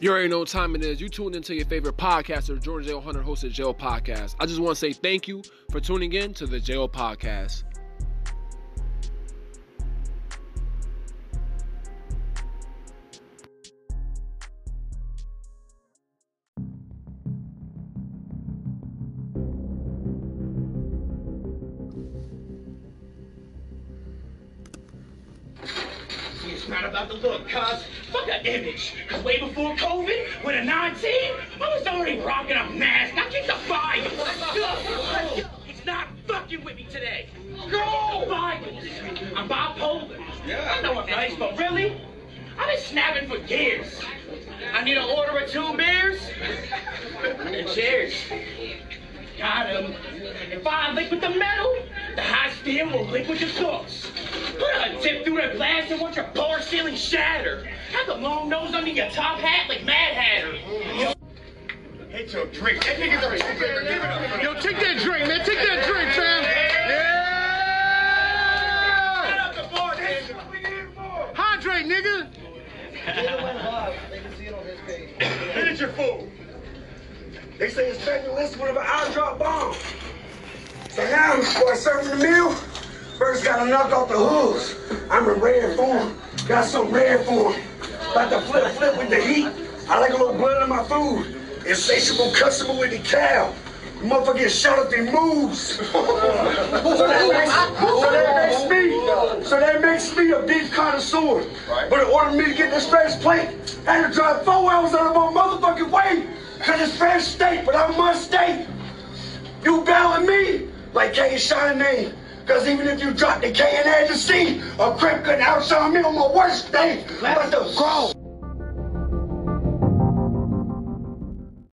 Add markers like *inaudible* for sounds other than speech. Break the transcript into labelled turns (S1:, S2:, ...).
S1: You already know what time it is. You tuned into your favorite podcaster, Jordan J. Hunter, hosted Jail Podcast. I just want to say thank you for tuning in to the Jail Podcast.
S2: It's not about the look, cuz. Fuck an image. Cause way before COVID, with a 19, I was already rocking a mask. Now get the fire. It's not fucking with me today. Go! I'm bipolar. I know I'm nice, but really? I've been snapping for years. I need an order of two beers. And cheers. Got him. If I with the metal, the hot steel will liquid the sauce. Put a tip through the glass and watch your bar ceiling shatter. Have the long nose under your top hat like Mad Hatter.
S3: Hit your drink. That nigga's a Give it up.
S4: Yo, take that drink, man. Take that drink, fam. Yeah. Hydrate, nigga.
S3: Hit it, your fool.
S5: They say it's fabulous whenever I drop bomb. So now, before I serve the meal, first gotta knock off the hooves. I'm in rare form. Got some rare form. About to flip flip with the heat. I like a little blood in my food. Insatiable customer with the cow. The motherfucker get shot up in moves. *laughs* so, that makes, so that makes me, so that makes me a beef connoisseur. But in order for me to get this fresh plate, I had to drive four hours out of my motherfucking way. Cause it's fresh steak, but I'm must stay. You bowing me like K Shine name. Cause even if you drop the K and add the C, a crib couldn't outshine me on my worst day. The grow.